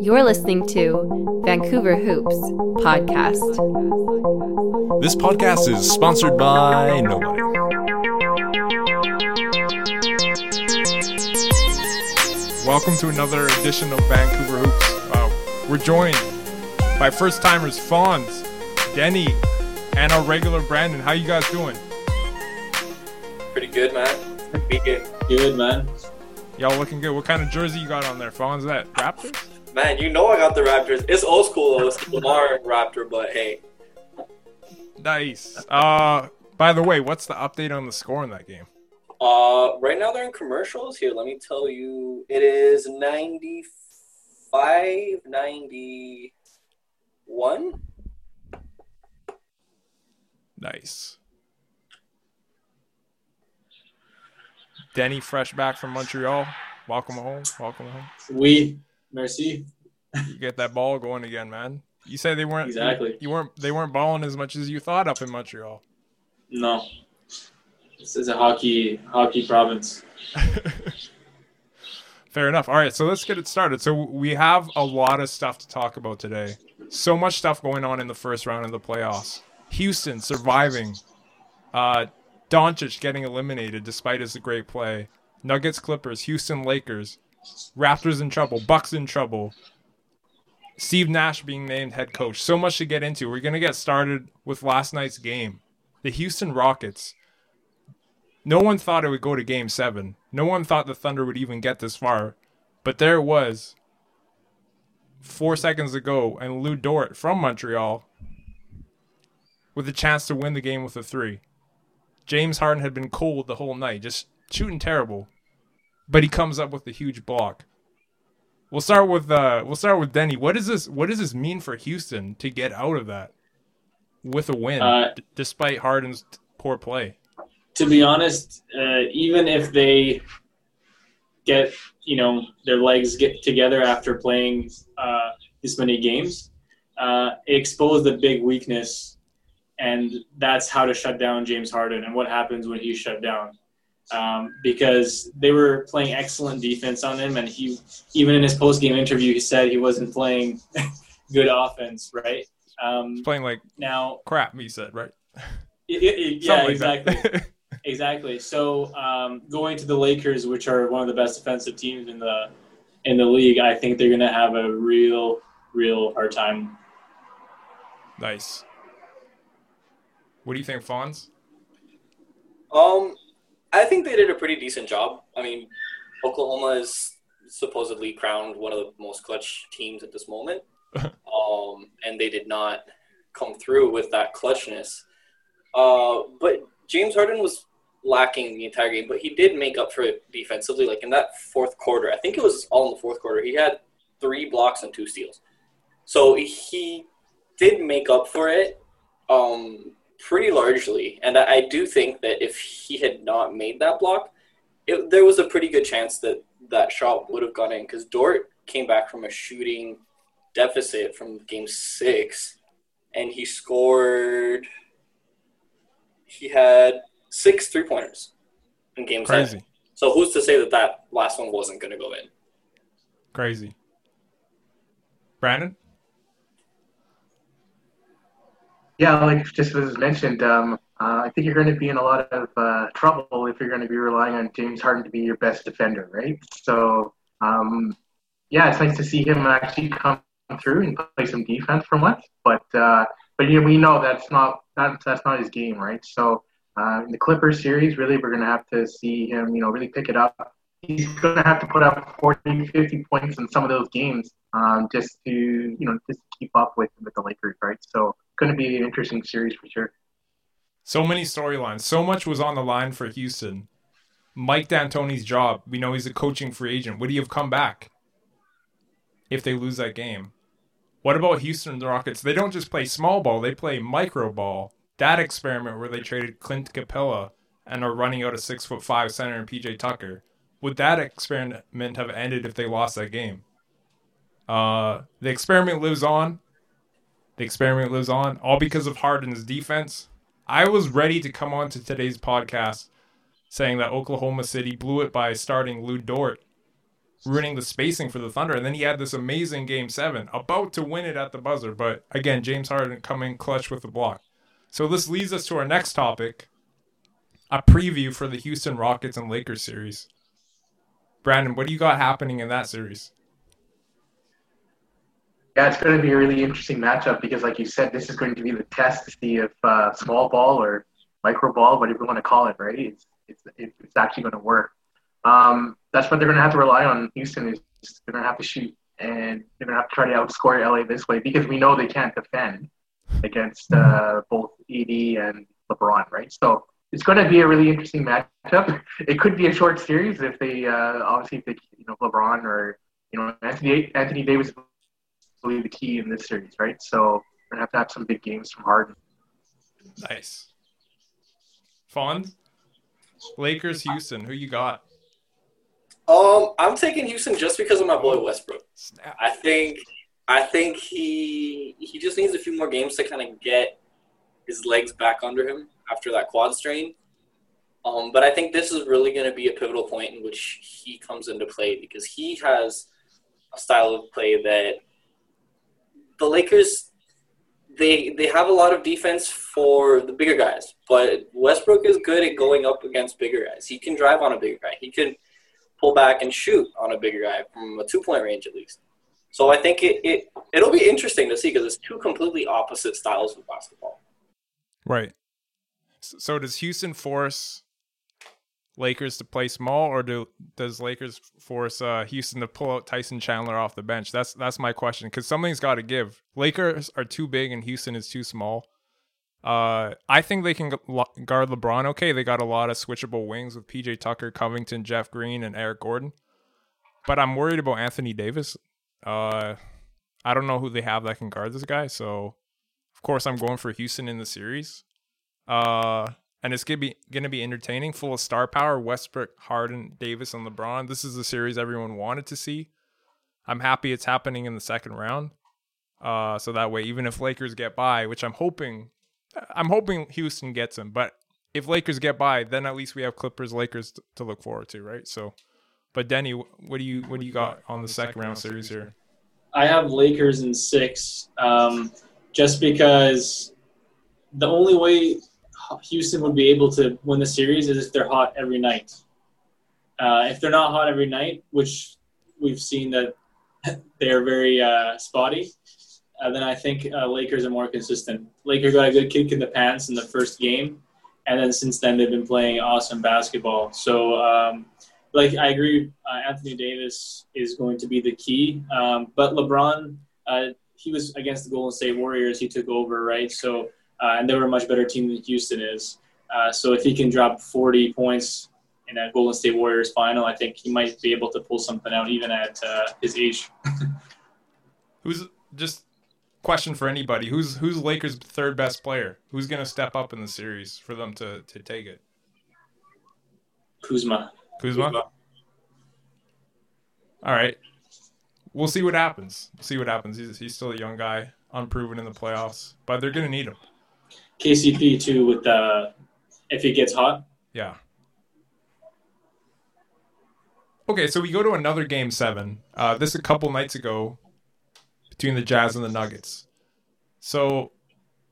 You're listening to Vancouver Hoops Podcast. This podcast is sponsored by nobody. Welcome to another edition of Vancouver Hoops. Uh, we're joined by first timers Fonz, Denny, and our regular Brandon. How you guys doing? Pretty good, man. Weekend. Good Good, man. Y'all looking good. What kind of jersey you got on there, Fonz? Is that Raptors? Man, you know I got the Raptors. It's old school though. It's the Lamar Raptor, but hey. Nice. Uh, by the way, what's the update on the score in that game? Uh, right now they're in commercials. Here, let me tell you. It is 95, 91. Nice. Denny, fresh back from Montreal. Welcome home. Welcome home. We merci. You get that ball going again, man. You say they weren't Exactly. You weren't. They weren't balling as much as you thought up in Montreal. No. This is a hockey hockey province. Fair enough. All right, so let's get it started. So we have a lot of stuff to talk about today. So much stuff going on in the first round of the playoffs. Houston surviving. Uh, Doncic getting eliminated despite his great play. Nuggets, Clippers, Houston, Lakers, Raptors in trouble, Bucks in trouble. Steve Nash being named head coach. So much to get into. We're gonna get started with last night's game. The Houston Rockets. No one thought it would go to game seven. No one thought the Thunder would even get this far. But there it was. Four seconds ago, and Lu Dort from Montreal with a chance to win the game with a three. James Harden had been cold the whole night, just shooting terrible. But he comes up with a huge block. We'll start with uh we'll start with Denny. What does this what does this mean for Houston to get out of that with a win Uh, d- despite Harden's poor play? To be honest, uh, even if they get you know their legs get together after playing uh, this many games, uh, it exposed a big weakness, and that's how to shut down James Harden and what happens when he's shut down. Um, because they were playing excellent defense on him, and he even in his post game interview he said he wasn't playing good offense. Right um, Playing like now, crap, he said, right? i- i- i- yeah, like exactly. Exactly. So um, going to the Lakers, which are one of the best defensive teams in the in the league, I think they're going to have a real, real hard time. nice. What do you think, Fonz? Um, I think they did a pretty decent job. I mean, Oklahoma is supposedly crowned one of the most clutch teams at this moment. um, and they did not come through with that clutchness. Uh, but James Harden was lacking the entire game, but he did make up for it defensively. Like in that fourth quarter, I think it was all in the fourth quarter. He had three blocks and two steals, so he did make up for it um, pretty largely. And I, I do think that if he had not made that block, it, there was a pretty good chance that that shot would have gone in because Dort came back from a shooting deficit from game six, and he scored. He had six three pointers in game seven. Crazy. So who's to say that that last one wasn't going to go in? Crazy. Brandon? Yeah, like just was mentioned, um, uh, I think you're going to be in a lot of uh, trouble if you're going to be relying on James Harden to be your best defender, right? So, um, yeah, it's nice to see him actually come through and play some defense for once. But uh, but yeah, we know that's not that's that's not his game, right? So uh, in the Clippers series, really, we're going to have to see him, you know, really pick it up. He's going to have to put up 40, 50 points in some of those games um, just to, you know, just keep up with with the Lakers, right? So going to be an interesting series for sure. So many storylines. So much was on the line for Houston. Mike D'Antoni's job. We know he's a coaching free agent. Would he have come back if they lose that game? What about Houston the Rockets? They don't just play small ball, they play micro ball. That experiment where they traded Clint Capela and are running out a six foot five center and PJ Tucker. Would that experiment have ended if they lost that game? Uh, the experiment lives on. The experiment lives on, all because of Harden's defense. I was ready to come on to today's podcast saying that Oklahoma City blew it by starting Lu Dort ruining the spacing for the Thunder. And then he had this amazing game seven, about to win it at the buzzer. But again, James Harden coming clutch with the block. So this leads us to our next topic a preview for the Houston Rockets and Lakers series. Brandon, what do you got happening in that series? Yeah, it's going to be a really interesting matchup because, like you said, this is going to be the test to see if uh, small ball or micro ball, whatever you want to call it, right? It's it's, it's actually going to work. Um, that's what they're going to have to rely on. Houston is going to have to shoot, and they're going to have to try to outscore LA this way because we know they can't defend against uh, both AD and LeBron, right? So it's going to be a really interesting matchup. It could be a short series if they uh, obviously if they you know LeBron or you know Anthony Anthony Davis is really the key in this series, right? So we're gonna have to have some big games from Harden. Nice. Fonz. Lakers, Houston. Who you got? Um, I'm taking Houston just because of my boy Westbrook. I think I think he he just needs a few more games to kind of get his legs back under him after that quad strain. Um, but I think this is really going to be a pivotal point in which he comes into play because he has a style of play that the Lakers they they have a lot of defense for the bigger guys, but Westbrook is good at going up against bigger guys. He can drive on a bigger guy. He can pull back and shoot on a bigger guy from a two point range at least. So I think it, it it'll be interesting to see because it's two completely opposite styles of basketball. Right. So does Houston force Lakers to play small, or do does Lakers force uh, Houston to pull out Tyson Chandler off the bench? That's that's my question because something's got to give. Lakers are too big and Houston is too small. Uh, I think they can guard LeBron. Okay, they got a lot of switchable wings with PJ Tucker, Covington, Jeff Green, and Eric Gordon. But I'm worried about Anthony Davis. Uh, I don't know who they have that can guard this guy. So, of course, I'm going for Houston in the series. Uh, and it's gonna be gonna be entertaining, full of star power. Westbrook, Harden, Davis, and LeBron. This is the series everyone wanted to see. I'm happy it's happening in the second round. Uh, so that way, even if Lakers get by, which I'm hoping, I'm hoping Houston gets them. But if Lakers get by, then at least we have Clippers, Lakers to, to look forward to, right? So, but Denny, what do you what do you got on the second round series here? I have Lakers in six, um, just because the only way Houston would be able to win the series is if they're hot every night. Uh, if they're not hot every night, which we've seen that they are very uh, spotty, uh, then I think uh, Lakers are more consistent. Lakers got a good kick in the pants in the first game, and then since then they've been playing awesome basketball. So, um, like I agree, uh, Anthony Davis is going to be the key, um, but LeBron, uh, he was against the Golden State Warriors. He took over, right? So uh, and they were a much better team than Houston is. Uh, so if he can drop 40 points in a Golden State Warriors final, I think he might be able to pull something out even at uh, his age. who's just question for anybody? Who's who's Lakers' third best player? Who's going to step up in the series for them to to take it? Kuzma. Kuzma. Kuzma. All right. We'll see what happens. We'll see what happens. He's, he's still a young guy, unproven in the playoffs, but they're going to need him. KCP too with the if it gets hot. Yeah. Okay, so we go to another game seven. Uh, this a couple nights ago between the Jazz and the Nuggets. So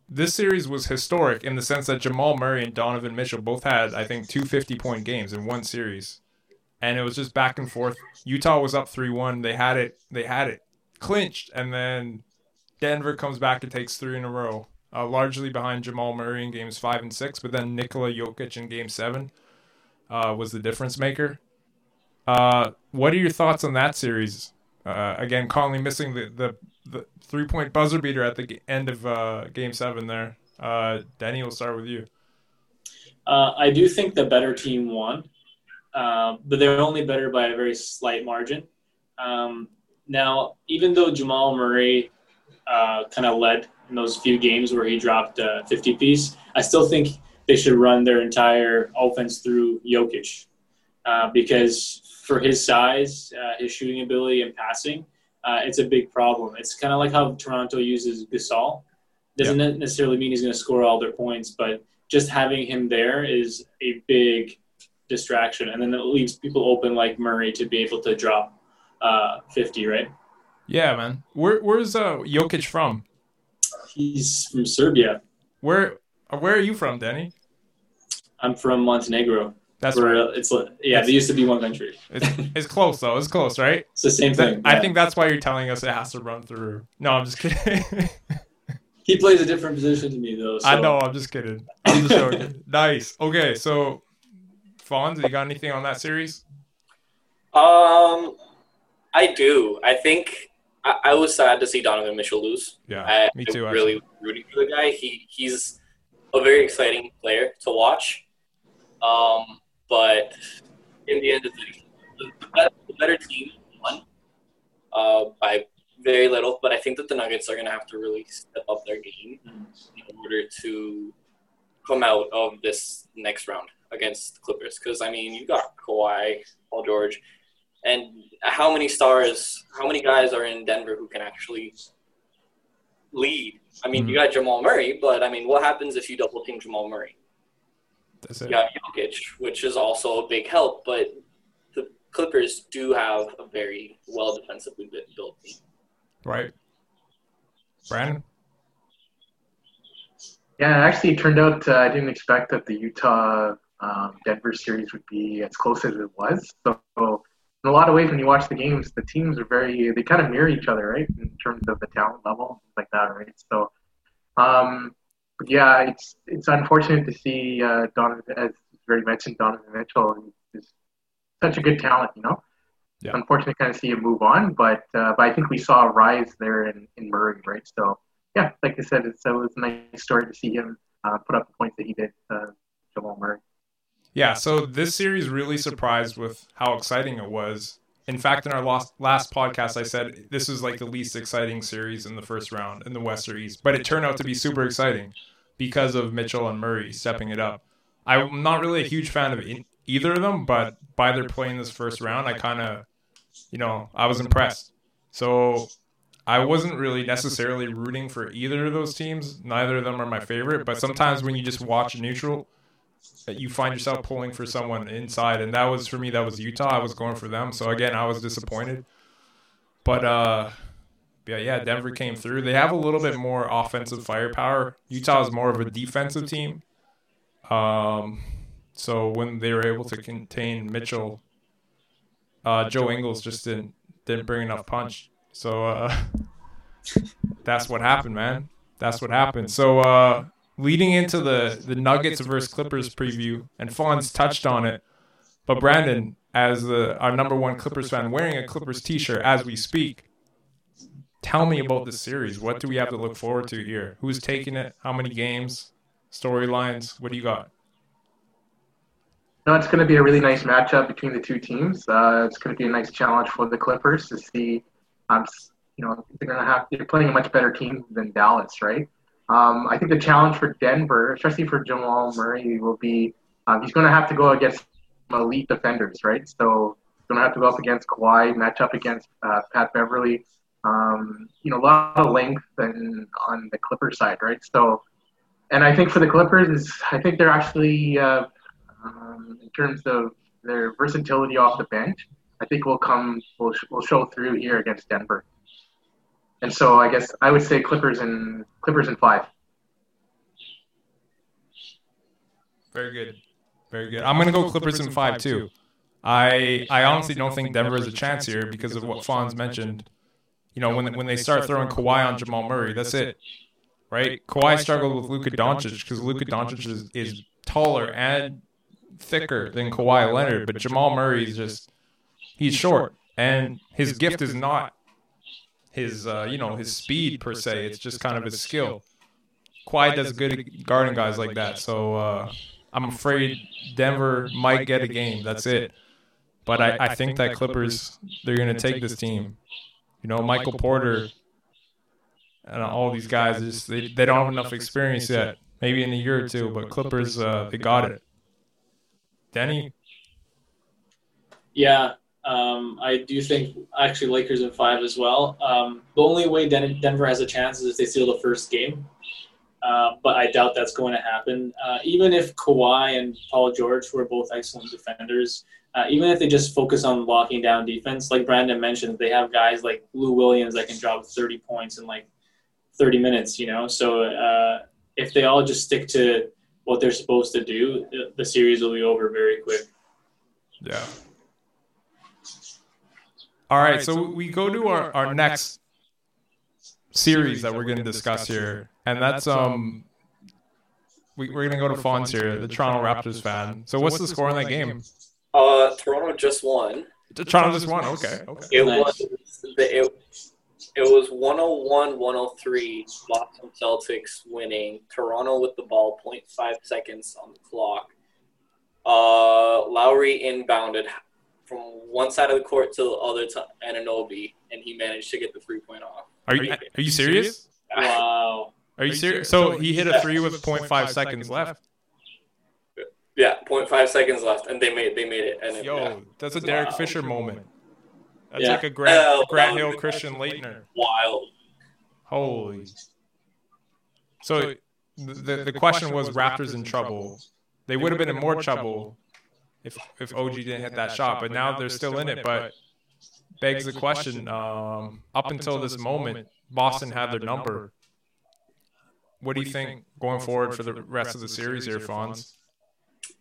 this series was historic in the sense that Jamal Murray and Donovan Mitchell both had, I think, two 50 point games in one series. And it was just back and forth. Utah was up 3 1. They had it they had it clinched, and then Denver comes back and takes three in a row uh, largely behind Jamal Murray in games five and six, but then Nikola Jokic in game seven uh, was the difference maker. Uh, what are your thoughts on that series? Uh, again, Conley missing the, the, the three point buzzer beater at the end of uh, game seven there. Uh, Denny, we'll start with you. I do think the better team won, but they're only better by a very slight margin. Um, now, even though Jamal Murray kind of led in those few games where he dropped a 50 piece. I still think they should run their entire offense through Jokic uh, because for his size, uh, his shooting ability, and passing, uh, it's a big problem. It's kind of like how Toronto uses Gasol. Doesn't yeah. necessarily mean he's going to score all their points, but just having him there is a big distraction, and then it leaves people open like Murray to be able to drop uh, 50, right? Yeah, man. Where where's uh Jokic from? He's from Serbia. Where where are you from, Danny? I'm from Montenegro. That's where right. it's yeah, they used to be one country. It's, it's close though. It's close, right? It's the same That- thing. I yeah. think that's why you're telling us it has to run through. No, I'm just kidding. he plays a different position to me though. So. I know. I'm just kidding. I'm just joking. nice. Okay, so Fonz, you got anything on that series? Um, I do. I think I, I was sad to see Donovan Mitchell lose. Yeah, I, me too. Actually. really rooting for the guy. He he's a very exciting player to watch. Um, but in the end of the day, the, the, the better team won uh, by very little. But I think that the Nuggets are going to have to really step up their game in order to come out of this next round against the Clippers. Because I mean, you got Kawhi, Paul George, and how many stars, how many guys are in Denver who can actually lead? I mean, you got Jamal Murray, but I mean, what happens if you double team Jamal Murray? That's You got Jokic, which is also a big help, but the Clippers do have a very well defensively built team. Right. Brandon. Yeah, actually, it turned out uh, I didn't expect that the Utah um, Denver series would be as close as it was. So, in a lot of ways, when you watch the games, the teams are very they kind of mirror each other, right, in terms of the talent level, things like that, right? So, um, but yeah, it's it's unfortunate to see uh, Donovan, as you already mentioned, Donovan Mitchell is such a good talent, you know. Yeah. Unfortunate to kind of see him move on, but uh, but I think we saw a rise there in, in Murray, right? So yeah, like I said, it's, it was a nice story to see him uh, put up the points that he did, uh, Jamal Murray. Yeah, so this series really surprised with how exciting it was. In fact, in our last last podcast, I said this is like the least exciting series in the first round in the West or East, but it turned out to be super exciting because of Mitchell and Murray stepping it up. I'm not really a huge fan of either of them, but by their play in this first round, I kind of, you know, I was impressed. So I wasn't really necessarily rooting for either of those teams. Neither of them are my favorite, but sometimes when you just watch neutral, that you find yourself pulling for someone inside. And that was for me that was Utah. I was going for them. So again I was disappointed. But uh yeah yeah Denver came through. They have a little bit more offensive firepower. Utah is more of a defensive team. Um so when they were able to contain Mitchell uh Joe Ingles just didn't didn't bring enough punch. So uh that's what happened man. That's what happened. So uh leading into the the Nuggets versus Clippers preview, and Fonz touched on it. But Brandon, as the our number one Clippers fan, wearing a Clippers T-shirt as we speak, tell me about the series. What do we have to look forward to here? Who's taking it? How many games? Storylines? What do you got? No, it's going to be a really nice matchup between the two teams. Uh, it's going to be a nice challenge for the Clippers to see. Um, you know, they're going to have they're playing a much better team than Dallas, right? Um, I think the challenge for Denver, especially for Jamal Murray, will be um, he's going to have to go against elite defenders, right? So he's going to have to go up against Kawhi, match up against uh, Pat Beverly. Um, you know, a lot of length and on the Clipper side, right? So, and I think for the Clippers, I think they're actually uh, um, in terms of their versatility off the bench, I think will come will, will show through here against Denver. And so I guess I would say Clippers and Clippers in five. Very good, very good. I'm gonna go Clippers in five too. I I honestly don't think Denver has a chance here because of what Fonz mentioned. You know, when when they start throwing Kawhi on Jamal Murray, that's it, right? Kawhi struggled with Luka Doncic because Luka Doncic is, is taller and thicker than Kawhi Leonard, but Jamal Murray is just he's short, and his gift is not his uh, you know his speed per se. It's just kind of his skill. Kawhi does good at guarding guys like that, so uh, I'm afraid Denver might get a game. That's it. But I, I think that Clippers they're gonna take this team. You know, Michael Porter and all these guys just they, they don't have enough experience yet. Maybe in a year or two, but Clippers uh, they got it. Denny, Yeah, um, I do think actually Lakers in five as well. Um, the only way Den- Denver has a chance is if they steal the first game, uh, but I doubt that's going to happen. Uh, even if Kawhi and Paul George, who are both excellent defenders, uh, even if they just focus on locking down defense, like Brandon mentioned, they have guys like Lou Williams that can drop 30 points in like 30 minutes, you know? So uh, if they all just stick to what they're supposed to do, the series will be over very quick. Yeah. All right, so we go to our, our next series that we're going to discuss here, and that's um, we, we're going to go to Fonz here, the Toronto Raptors fan. So what's the score in that game? Uh, Toronto just won. Toronto just won. Okay, okay. It Nice. was the, it, it was 101-103 Boston Celtics winning. Toronto with the ball, 0.5 seconds on the clock. Uh, Lowry inbounded from one side of the court to the other to Anunoby, and he managed to get the three point off. Are you are you serious? Wow. Are you serious? So he hit a three with 0.5 seconds left. Yeah, 0.5 seconds left, and they made they made it. And it, Yo, yeah, that's a Derek Wow. Fisher moment. That's Yeah. like a Grant, Oh, Grant Hill, Christian Laettner. wild. Holy. So the, the the question was Raptors in trouble. They would have been in more trouble if if OG didn't hit that shot, but now they're still in it. But begs the question: um, up until this moment, Boston had their number. What do you think going forward for the rest of the series here, Fonz?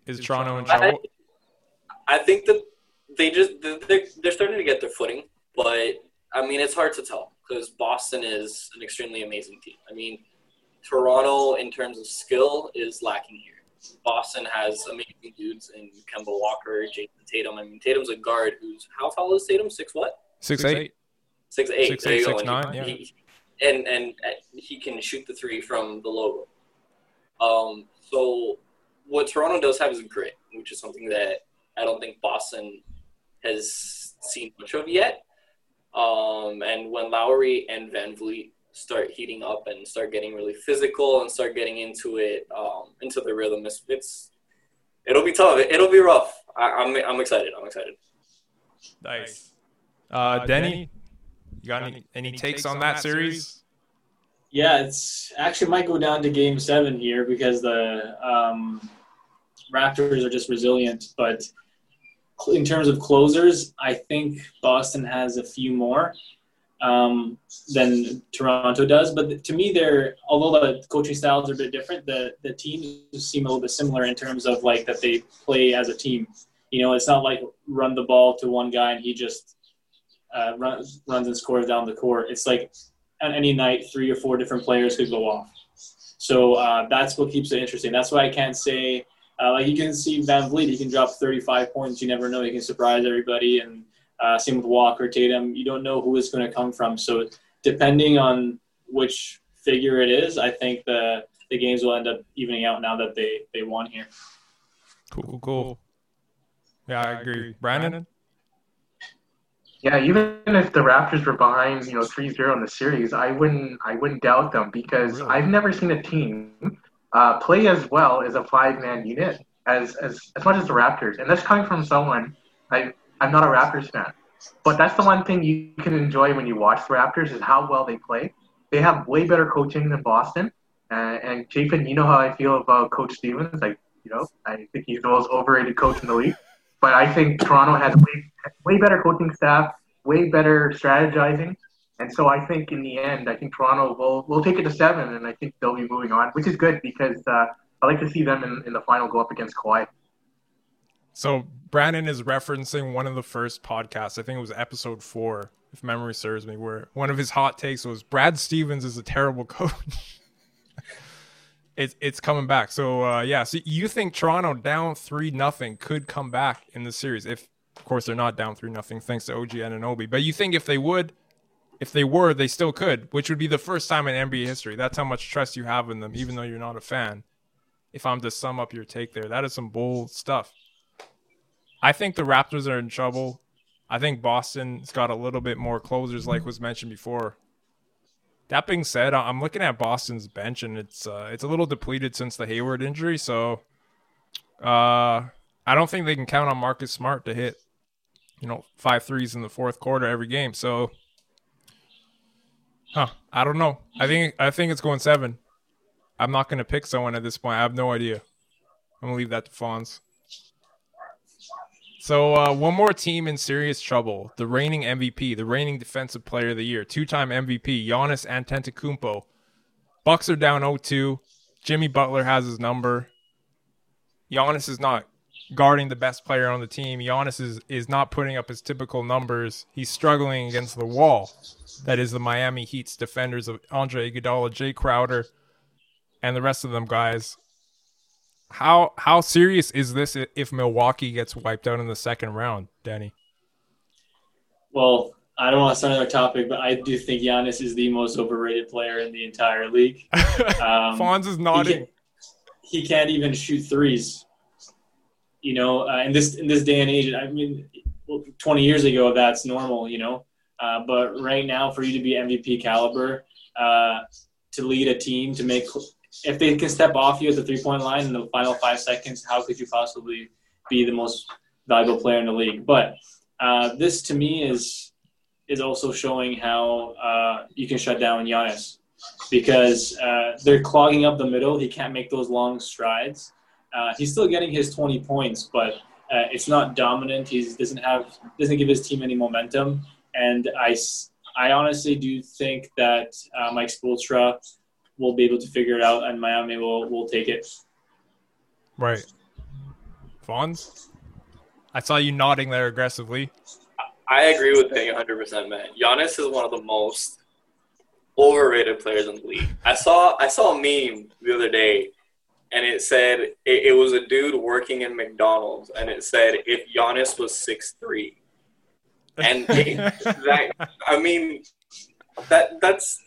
Is Toronto in trouble? I think that they just they're, they're starting to get their footing, but I mean it's hard to tell because Boston is an extremely amazing team. I mean, Toronto in terms of skill is lacking here. Boston has amazing dudes in Kemba Walker, Jayson Tatum. I mean, Tatum's a guard who's how tall is Tatum? Six what? Six eight. Six eight. Six eight, you go. six nine, he- yeah. he- and and he can shoot the three from the logo. Um, so what Toronto does have is grit, which is something that I don't think Boston has seen much of yet. Um, and when Lowry and VanVleet start heating up and start getting really physical and start getting into it, um, into the rhythm, it's, it's it'll be tough. It'll be rough. I, I'm I'm excited. I'm excited. Nice. Uh, Denny, you got any, any takes on that series? Yeah, it's actually might go down to game seven here because the um, Raptors are just resilient. But in terms of closers, I think Boston has a few more um, than Toronto does. But to me, they're although the coaching styles are a bit different, the the teams seem a little bit similar in terms of like that they play as a team. You know, it's not like run the ball to one guy and he just uh, runs runs and scores down the court. It's like on any night, three or four different players could go off. So uh, that's what keeps it interesting. That's why I can't say, uh, like you can see VanVleet, he can drop 35 points. You never know. He can surprise everybody. And uh, same with Walker, Tatum. You don't know who it's going to come from. So depending on which figure it is, I think the the games will end up evening out now that they they won here. Cool, cool, cool. Yeah, I agree. Brandon? Yeah, even if the Raptors were behind, you know, 3-0 in the series, I wouldn't I wouldn't doubt them because Really? I've never seen a team uh, play as well as a five-man unit as, as as much as the Raptors. And that's coming from someone I I'm not a Raptors fan, but that's the one thing you can enjoy when you watch the Raptors is how well they play. They have way better coaching than Boston. Uh, and Chapin, you know how I feel about Coach Stevens. Like, you know, I think he's the most overrated coach in the league. But I think Toronto has way, way better coaching staff, way better strategizing. And so I think in the end, I think Toronto will, will take it to seven, and I think they'll be moving on, which is good because uh, I like to see them in, in the final go up against Kawhi. So Brandon is referencing one of the first podcasts. I think it was episode four, if memory serves me, where one of his hot takes was Brad Stevens is a terrible coach. it's it's coming back. So uh, yeah, so you think Toronto down three nothing could come back in the series if, of course, they're not down three nothing thanks to OG Anunoby. But you think if they would, if they were, they still could, which would be the first time in NBA history. That's how much trust you have in them, even though you're not a fan. If I'm to sum up your take there, that is some bold stuff. I think the Raptors are in trouble. I think Boston's got a little bit more closers, like was mentioned before. That being said, I'm looking at Boston's bench, and it's uh, it's a little depleted since the Hayward injury. So, uh, I don't think they can count on Marcus Smart to hit, you know, five threes in the fourth quarter every game. So, huh? I don't know. I think I think it's going seven. I'm not going to pick someone at this point. I have no idea. I'm gonna leave that to Fonz. So uh, one more team in serious trouble: the reigning MVP, the reigning Defensive Player of the Year, two-time MVP, Giannis Antetokounmpo. Bucks are down 0-2. Jimmy Butler has his number. Giannis is not guarding the best player on the team. Giannis is, is not putting up his typical numbers. He's struggling against the wall. That is the Miami Heat's defenders of Andre Iguodala, Jae Crowder, and the rest of them guys. How how serious is this if Milwaukee gets wiped out in the second round, Danny? Well, I don't want to start another topic, but I do think Giannis is the most overrated player in the entire league. Um, Fonz is nodding. He, he can't even shoot threes. You know, uh, in this in this day and age, I mean, 20 years ago, that's normal. You know, uh, but right now, for you to be MVP caliber, uh, to lead a team, to make if they can step off you at the three point line in the final five seconds, how could you possibly be the most valuable player in the league? But uh, this to me is is also showing how uh, you can shut down Giannis because uh, they're clogging up the middle. He can't make those long strides. Uh, he's still getting his 20 points, but uh, it's not dominant. He doesn't have doesn't give his team any momentum. And I, I honestly do think that uh, Mike Spoelstra will be able to figure it out, and Miami will will take it. Right, Fonz. I saw you nodding there aggressively. I agree with Payne 100%, man. Giannis is one of the most overrated players in the league. I saw I saw a meme the other day, and it said it, it was a dude working in McDonald's, and it said if Giannis was six three, and it, that I mean that that's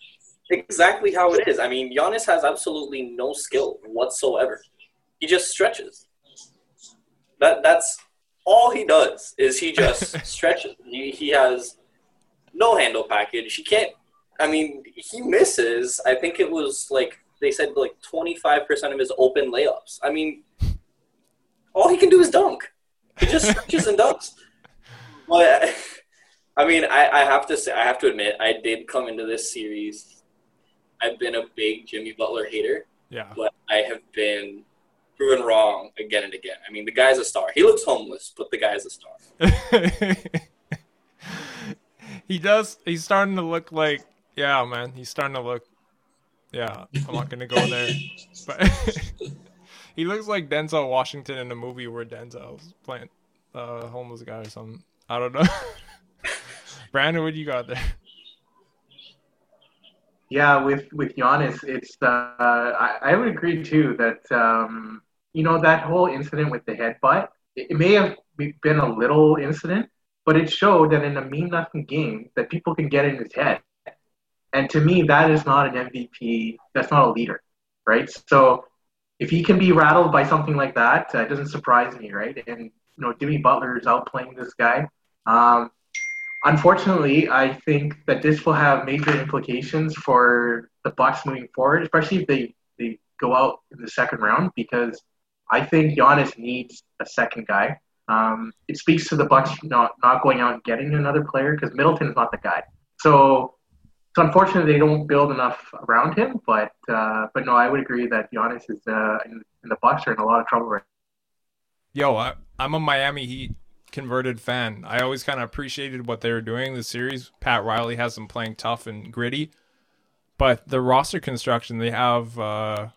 exactly how it is. I mean, Giannis has absolutely no skill whatsoever. He just stretches. That that's all he does is he just stretches. He, he has no handle package. He can't. I mean, he misses. I think it was like they said like 25% of his open layups. I mean, all he can do is dunk. He just stretches and dunks. But I mean, I, I have to say, I have to admit, I did come into this series. I've been a big Jimmy Butler hater. Yeah. But I have been proven wrong again and again. I mean, the guy's a star. He looks homeless, but the guy's a star. he does. He's starting to look like, yeah, man. He's starting to look. Yeah, I'm not gonna go there, but he looks like Denzel Washington in a movie where Denzel's playing a uh, homeless guy or something. I don't know. Brandon, what do you got there? Yeah, with with Giannis, it's uh, I, I would agree too that um, you know, that whole incident with the headbutt, it, it may have been a little incident, but it showed that in a mean nothing game that people can get in his head. And to me, that is not an MVP. That's not a leader, right? So if he can be rattled by something like that, uh, it doesn't surprise me, right? And you know, Jimmy Butler is outplaying this guy. Um, unfortunately, I think that this will have major implications for the Bucks moving forward, especially if they, they go out in the second round, because I think Giannis needs a second guy. Um, it speaks to the Bucks not not going out and getting another player because Middleton is not the guy. So it's unfortunate they don't build enough around him. But uh, but no, I would agree that Giannis is uh, in, in the Bucks are in a lot of trouble right. Yo, I, I'm a Miami Heat converted fan. I always kind of appreciated what they were doing the series. Pat Riley has them playing tough and gritty, but the roster construction they have. Uh,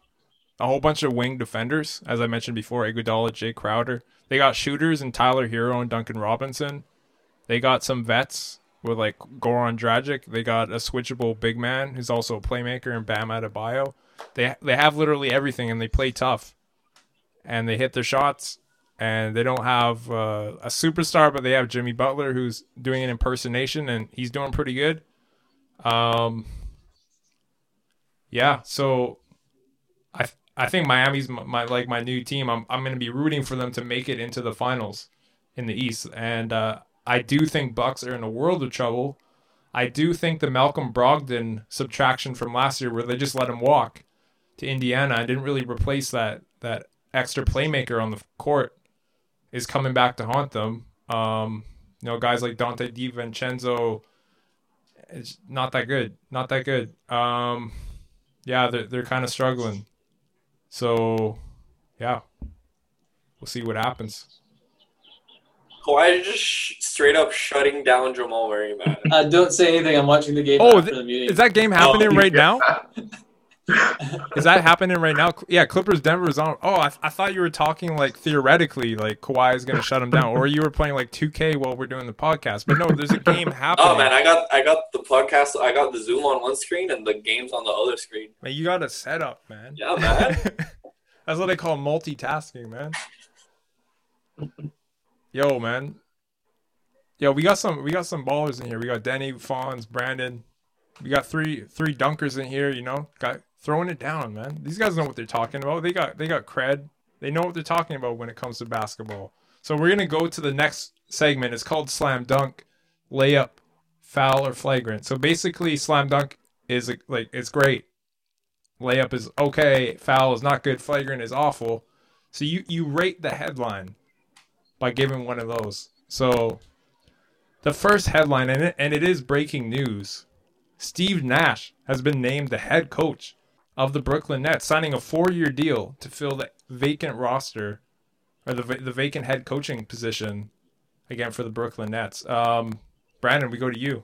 a whole bunch of wing defenders, as I mentioned before, Iguodala, Jae Crowder. They got shooters and Tyler Herro and Duncan Robinson. They got some vets with like Goran Dragic. They got a switchable big man who's also a playmaker and Bam Adebayo. They they have literally everything and they play tough, and they hit their shots. And they don't have uh, a superstar, but they have Jimmy Butler who's doing an impersonation and he's doing pretty good. Um, yeah, so I I think Miami's my, my like my new team. I'm I'm to be rooting for them to make it into the finals in the East, and uh, I do think Bucks are in a world of trouble. I do think the Malcolm Brogdon subtraction from last year, where they just let him walk to Indiana and didn't really replace that that extra playmaker on the court, is coming back to haunt them. Um, you know, guys like Donte DiVincenzo, it's not that good, not that good. Um, yeah, they're they're kind of struggling. So, yeah, we'll see what happens. Kawhi is just sh- straight up shutting down Jamal Murray, man. Uh, don't say anything. I'm watching the game Oh, after th- the meeting. Is that game happening Oh, right now? Is that happening right now? Yeah, Clippers Denver's on. Oh, I, I thought you were talking like theoretically, like Kawhi is going to shut him down, or you were playing like 2K while we're doing the podcast. But no, there's a game oh, happening. Oh man, I got I got the podcast. I got the Zoom on one screen and the games on the other screen. Man, you got a setup, man. Yeah, man. That's what they call multitasking, man. Yo, man. Yo, we got some we got some ballers in here. We got Denny, Fonz, Brandon. We got three three dunkers in here, you know. Got throwing it down, man. These guys know what they're talking about. They got they got cred. They know what they're talking about when it comes to basketball. So we're gonna go to the next segment. It's called slam dunk, layup, foul, or flagrant. So basically, slam dunk is like it's great. Layup is okay. Foul is not good. Flagrant is awful. So you you rate the headline by giving one of those. So the first headline, and it, and it is breaking news. Steve Nash has been named the head coach of the Brooklyn Nets, signing a four-year deal to fill the vacant roster or the the vacant head coaching position again for the Brooklyn Nets. Um, Brandon, we go to you.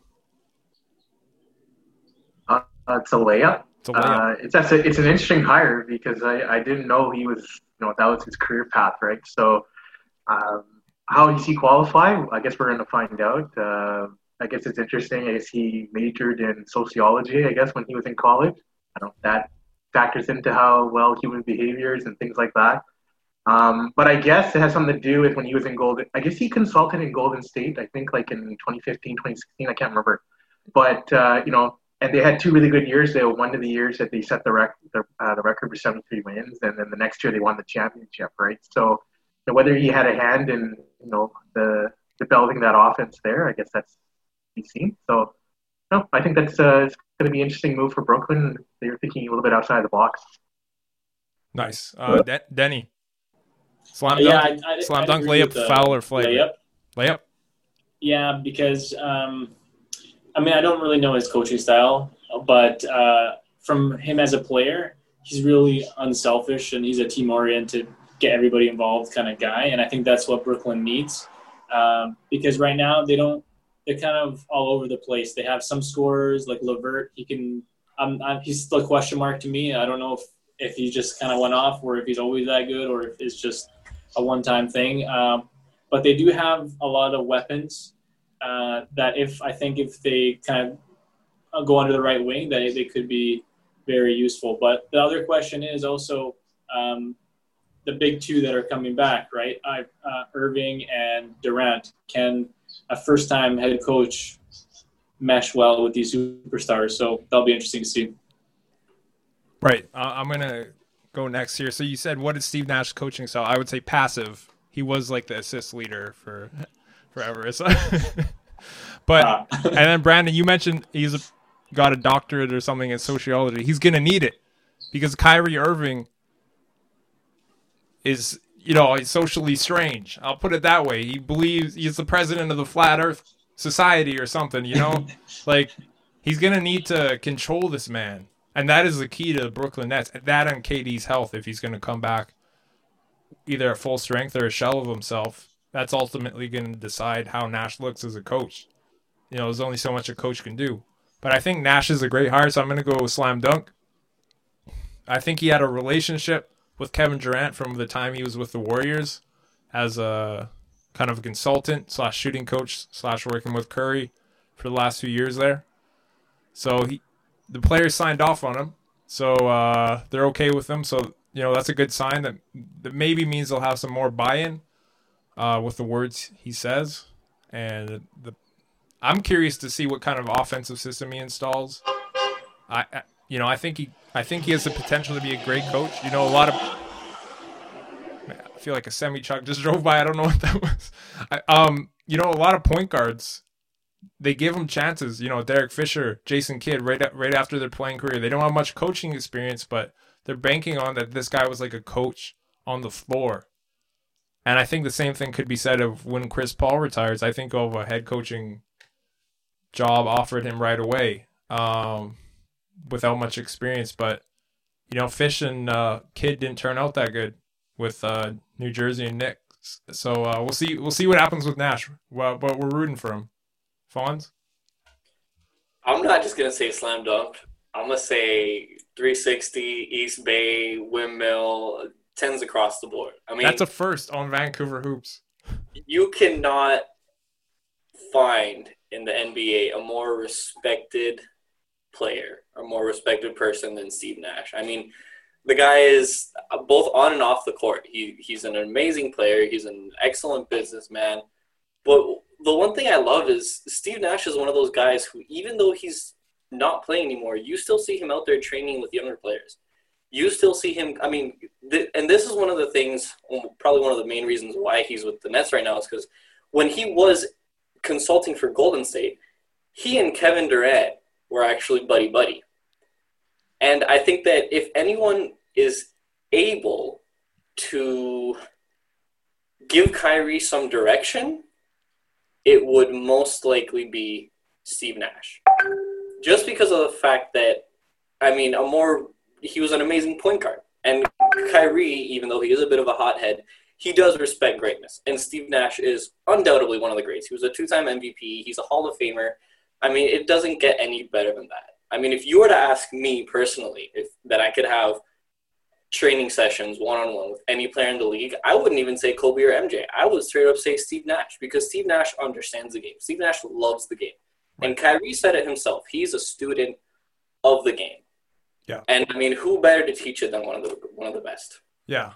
Uh, it's a layup. It's a layup. Uh, it's that's a, it's an interesting hire because I, I didn't know he was you know that was his career path right so um, how does he qualify I guess we're going to find out uh, I guess it's interesting I guess he majored in sociology I guess when he was in college I don't that factors into how well human behaviors and things like that um, but I guess it has something to do with when he was in Golden I guess he consulted in Golden State I think like in 2015 2016 I can't remember but uh, you know and they had two really good years. They were one of the years that they set the, rec- the, uh, the record for 73 wins, and then the next year they won the championship, right? So you know, whether he had a hand in you know the developing that offense there, I guess that's to be seen. So no, I think that's uh, going to be an interesting move for Brooklyn. They were thinking a little bit outside the box. Nice, uh, De- Denny. Slam dunk, yeah, I, I, slam dunk, layup, with the foul, or flagrant. Layup. Layup. Yeah, because um, I mean I don't really know his coaching style, but uh, from him as a player, he's really unselfish and he's a team oriented, get everybody involved kind of guy, and I think that's what Brooklyn needs. Um, because right now they don't, they're kind of all over the place. They have some scorers like Levert. He can, um, I'm, he's still a question mark to me. I don't know if if he just kind of went off or if he's always that good or if it's just a one time thing. Um, but they do have a lot of weapons uh, that if I think if they kind of go under the right wing, that they could be very useful. But the other question is also um, the big two that are coming back, right? I, uh, Irving and Durant. Can a first-time head coach mesh well with these superstars? So that'll be interesting to see. Right. Uh, I'm gonna go next here. So you said what is Steve Nash coaching style? I would say passive. He was like the assist leader for forever. So but Uh, and then Brandon, you mentioned he's a, got a doctorate or something in sociology. He's gonna need it because Kyrie Irving is you know he's socially strange. I'll put it that way. He believes he's the president of the Flat Earth Society or something. You know, like he's gonna need to control this man, and that is the key to the Brooklyn Nets. That and KD's health if he's gonna come back either at full strength or a shell of himself. That's ultimately going to decide how Nash looks as a coach. You know, there's only so much a coach can do. But I think Nash is a great hire, so I'm going to go with slam dunk. I think he had a relationship with Kevin Durant from the time he was with the Warriors as a kind of a consultant slash shooting coach slash working with Curry for the last few years there. So he, the players signed off on him, so uh, they're okay with him. So you know that's a good sign that that maybe means they'll have some more buy-in uh, with the words he says, and the I'm curious to see what kind of offensive system he installs. I, I you know I think he I think he has the potential to be a great coach. You know a lot of Man, I feel like a semi truck just drove by. I don't know what that was. I, um, you know, a lot of point guards, they give them chances. You know, Derek Fisher, Jason Kidd, right right after their playing career, they don't have much coaching experience, but they're banking on that this guy was like a coach on the floor. And I think the same thing could be said of when Chris Paul retires. I think of a head coaching job offered him right away, um, without much experience. But you know, Fish and uh, Kidd didn't turn out that good with uh, New Jersey and Knicks. So uh, we'll see. We'll see what happens with Nash. Well, but we're rooting for him. Fonz. I'm not just gonna say slam dunk. I'm gonna say 360 East Bay windmill tens across the board. I mean, That's a first on Vancouver hoops. you cannot find in the NBA a more respected player, or more respected person than Steve Nash. I mean, the guy is uh, both on and off the court. He he's an amazing player. He's an excellent businessman. But the one thing I love is Steve Nash is one of those guys who, even though he's not playing anymore, you still see him out there training with younger players. You still see him. I mean, th- and this is one of the things, probably one of the main reasons why he's with the Nets right now is because when he was consulting for Golden State, he and Kevin Durant were actually buddy buddy. And I think that if anyone is able to give Kyrie some direction, it would most likely be Steve Nash. Just because of the fact that, I mean, a more, he was an amazing point guard. And Kyrie, even though he is a bit of a hothead, he does respect greatness. And Steve Nash is undoubtedly one of the greats. He was a two time MVP, he's a Hall of Famer. I mean, it doesn't get any better than that. I mean, if you were to ask me personally if that I could have training sessions one on one with any player in the league, I wouldn't even say Kobe or MJ. I would straight up say Steve Nash because Steve Nash understands the game. Steve Nash loves the game. And Kyrie said it himself. He's a student of the game. Yeah. And I mean, who better to teach it than one of the one of the best? Yeah.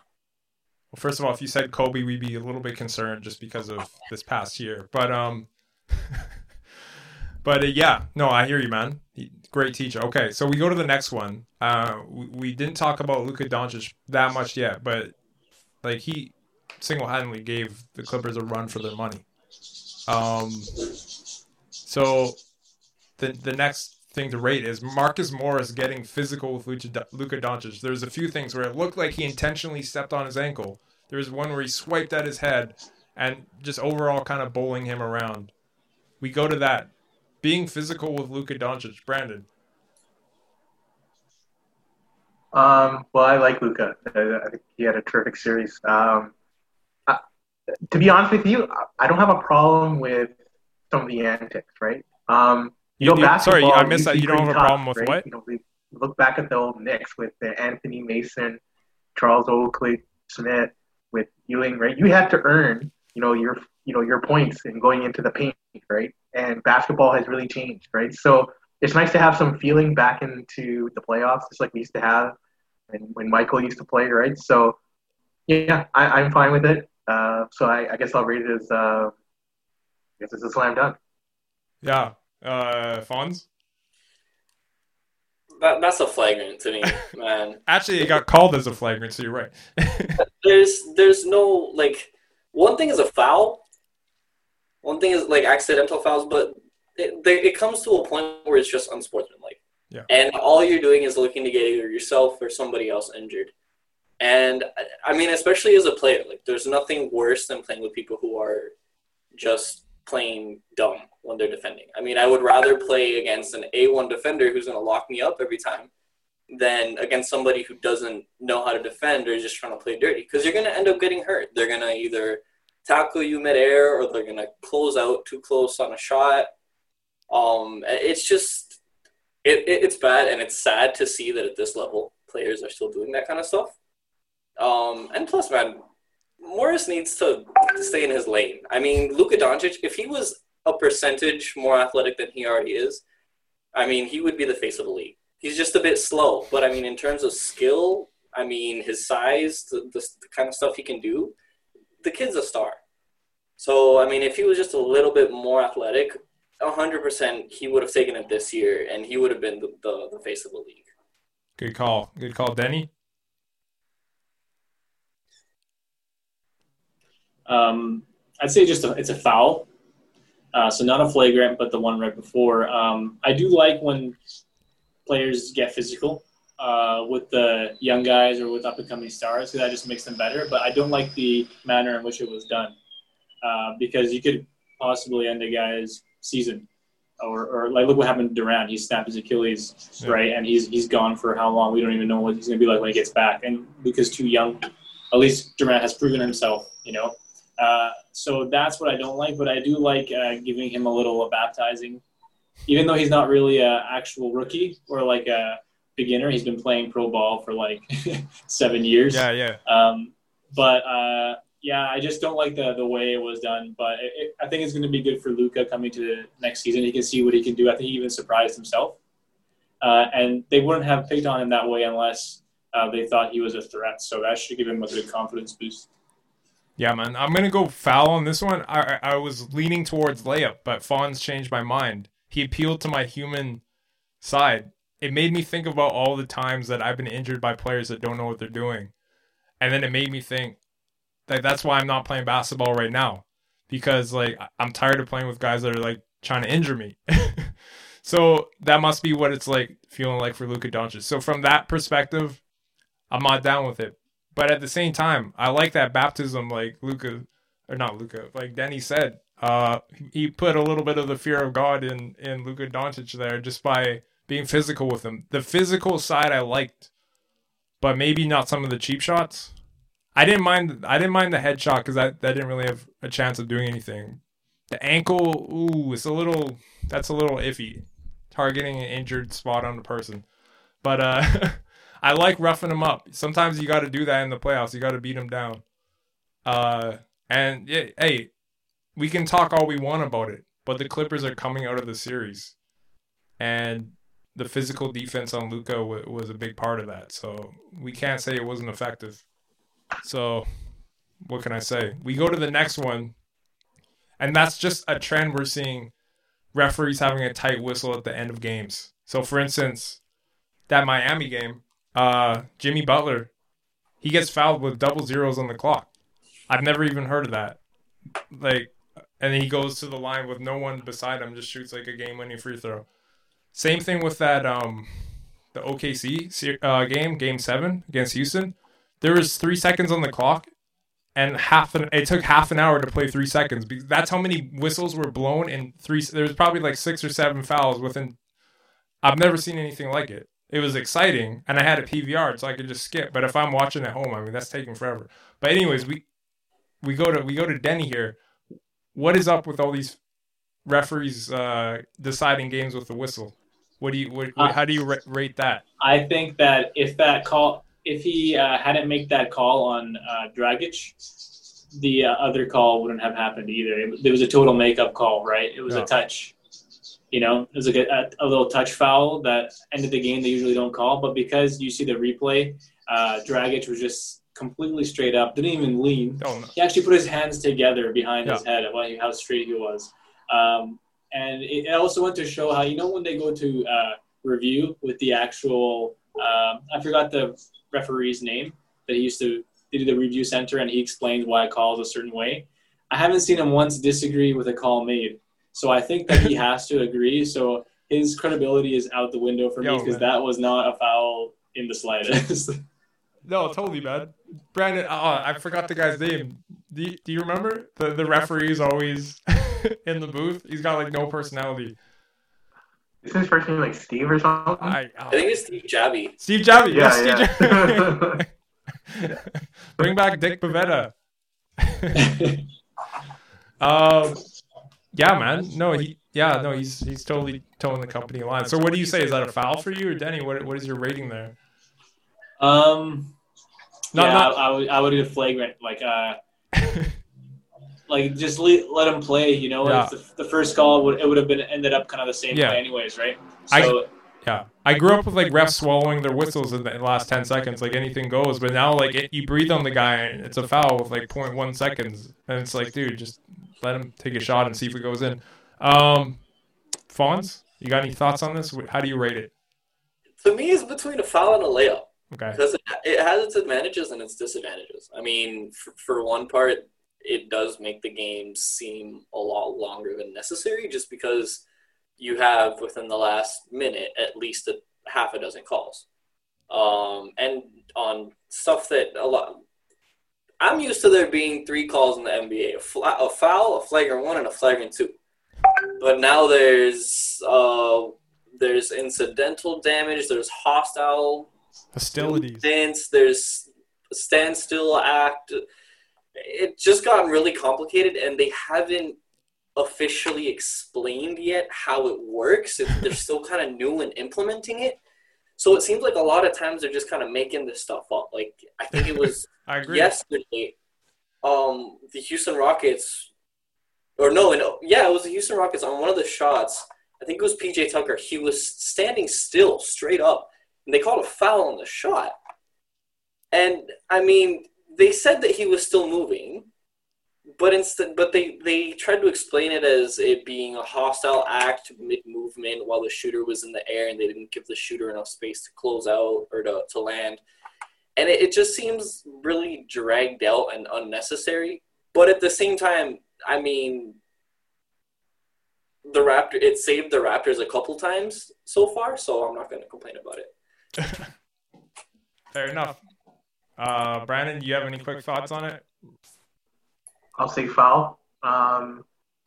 Well, first of all, if you said Kobe, we'd be a little bit concerned just because of this past year. But um, but uh, yeah, no, I hear you, man. Great teacher. Okay, so we go to the next one. Uh, we, we didn't talk about Luka Doncic that much yet, but like he single-handedly gave the Clippers a run for their money. Um, so the the next thing to rate is Marcus Morris getting physical with Luka, Luka Doncic. There's a few things where it looked like he intentionally stepped on his ankle. There was one where he swiped at his head and just overall kind of bowling him around. We go to that. Being physical with Luka Doncic, Brandon. Um, well, I like Luka. I think he had a terrific series. Um, I, to be honest with you, I don't have a problem with some of the antics, right? Um, you, know, You- you- sorry, I missed that. You don't have a problem with right? what? You know, we look back at the old Knicks with the Anthony Mason, Charles Oakley, Smith, with Ewing, right? You had to earn, you know, your you know your points in going into the paint, right? And basketball has really changed, right? So it's nice to have some feeling back into the playoffs, just like we used to have and when Michael used to play, right? So yeah, I, I'm fine with it. Uh, so I, I guess I'll rate it as uh, I guess it's a slam dunk. Yeah. Uh, Fonz? That, that's a flagrant to me, man. Actually, it got called as a flagrant, so you're right. There's there's no like one thing is a foul, one thing is like accidental fouls, but it, they, it comes to a point where it's just unsportsmanlike. Yeah. And all you're doing is looking to get either yourself or somebody else injured. And I- mean, especially as a player, like there's nothing worse than playing with people who are just playing dumb when they're defending. I mean, I would rather play against an A1 defender who's going to lock me up every time than against somebody who doesn't know how to defend or is just trying to play dirty because you're going to end up getting hurt. They're going to either tackle you midair or they're going to close out too close on a shot. Um, it's just it, it, it's bad and it's sad to see that at this level players are still doing that kind of stuff. Um, and plus, man, Morris needs to stay in his lane. I mean, Luka Doncic, if he was a percentage more athletic than he already is, I mean, he would be the face of the league. He's just a bit slow, but I mean, in terms of skill, I mean, his size, the, the, the kind of stuff he can do, the kid's a star. So, I mean, if he was just a little bit more athletic, 100% he would have taken it this year and he would have been the, the, the face of the league. Good call. Good call, Denny. Um, I'd say just a, it's a foul. Uh, so not a flagrant, but the one right before. Um, I do like when players get physical uh, with the young guys or with up and coming stars because that just makes them better. But I don't like the manner in which it was done uh, because you could possibly end a guy's season. Or, or like look what happened to Durant. He snapped his Achilles, Yeah. right? And he's he's gone for how long? We don't even know what he's going to be like when he gets back. And Luka's too young. At least Durant has proven himself, you know. Uh, so that's what I don't like, but I do like uh, giving him a little baptizing, even though he's not really an actual rookie or like a beginner. He's been playing pro ball for like seven years. Yeah, yeah. Um, but uh, yeah, I just don't like the the way it was done. But it, it, I think it's going to be good for Luka coming to the next season. He can see what he can do. I think he even surprised himself. Uh, and they wouldn't have picked on him that way unless uh, they thought he was a threat. So that should give him a good confidence boost. Yeah, man. I'm gonna go foul on this one. I I was leaning towards layup, but Fonz changed my mind. He appealed to my human side. It made me think about all the times that I've been injured by players that don't know what they're doing, and then it made me think that that's why I'm not playing basketball right now because like I'm tired of playing with guys that are like trying to injure me. so that must be what it's like feeling like for Luka Doncic. So from that perspective, I'm not down with it. But at the same time, I like that baptism, like Luka, or not Luka, like Denny said. Uh, he put a little bit of the fear of God in in Luka Doncic there just by being physical with him. The physical side I liked, but maybe not some of the cheap shots. I didn't mind. I didn't mind the headshot because that that didn't really have a chance of doing anything. The ankle, ooh, it's a little. That's a little iffy, targeting an injured spot on the person. But uh, I like roughing them up. Sometimes you got to do that in the playoffs. You got to beat them down. Uh, and yeah, hey, we can talk all we want about it, but the Clippers are coming out of the series, and the physical defense on Luka was a big part of that. So we can't say it wasn't effective. So what can I say? We go to the next one, and that's just a trend we're seeing. Referees having a tight whistle at the end of games. So, for instance, that Miami game, uh, Jimmy Butler, he gets fouled with double zeros on the clock. I've never even heard of that. Like, and he goes to the line with no one beside him, just shoots like a game-winning free throw. Same thing with that um, the OKC uh, game, Game Seven against Houston. There was three seconds on the clock, and half an it took half an hour to play three seconds. That's how many whistles were blown in three. There was probably like six or seven fouls within. I've never seen anything like it it was exciting and I had a PVR so I could just skip. But if I'm watching at home, I mean that's taking forever. But anyways, we we go to we go to Denny here. What is up with all these referees uh, deciding games with the whistle? What do you what, uh, how do you rate that? I think that if that call if he uh, hadn't make that call on uh, Dragic, the uh, other call wouldn't have happened either. It, it was a total makeup call, right? It was a touch you know, it was like a, a, little touch foul that ended the game. They usually don't call, but because you see the replay, uh, Dragic was just completely straight up, didn't even lean. Oh, no. He actually put his hands together behind yeah. his head about how straight he was. Um, and it also went to show how you know when they go to uh, review with the actual um, I forgot the referee's name that he used to do the review center and he explained why a call is a certain way. I haven't seen him once disagree with a call made. So I think that he has to agree. So his credibility is out the window for me because that was not a foul in the slightest. no, totally, man. Brandon, uh, I forgot the guy's name. Do you, do you remember? The the referee is always in the booth. He's got like no personality. Isn't his first name like Steve or something? I, uh, I think it's Steve Javie. Steve Javie, yeah, yes, yeah. Steve Bring back Dick Bavetta. um, yeah, man. No, he. Yeah, no, he's he's totally toeing the company line. So, what do you say? Is that a foul for you, or Denny? What what is your rating there? Um, not, yeah, not... I, I would I would do a flagrant, like uh, like just let, let him play. You know, yeah. the, the, first call would it would have been ended up kind of the same yeah. play anyways, right? So. I, yeah, I grew up with like refs swallowing their whistles in the last ten seconds, like anything goes. But now, like it, you breathe on the guy, and it's a foul with like 0.1 seconds, and it's like, dude, just let him take a shot and see if it goes in. Um, Fonz, you got any thoughts on this? How do you rate it? To me, it's between a foul and a layup. Okay. Because it, it has its advantages and its disadvantages. I mean, for, for one part, it does make the game seem a lot longer than necessary just because you have within the last minute at least a half a dozen calls. Um, and on stuff that a lot I'm used to there being three calls in the NBA: a, fla- a foul, a flagrant one, and a flagrant two. But now there's uh, there's incidental damage. There's hostile hostilities. Dance. There's a standstill act. It just gotten really complicated, and they haven't officially explained yet how it works. They're still kind of new in implementing it. So it seems like a lot of times they're just kind of making this stuff up. Like I think it was I agree. yesterday, um, the Houston Rockets, or no, no, yeah, it was the Houston Rockets on one of the shots. I think it was PJ Tucker. He was standing still, straight up, and they called a foul on the shot. And I mean, they said that he was still moving, but instead, but they they tried to explain it as it being a hostile act mid movement while the shooter was in the air, and they didn't give the shooter enough space to close out or to to land. And it, it just seems really dragged out and unnecessary. But at the same time, I mean, the Raptor it saved the Raptors a couple times so far, so I'm not going to complain about it. Fair enough. Uh, Brandon, do you have any quick thoughts on it? I'll say foul. Um,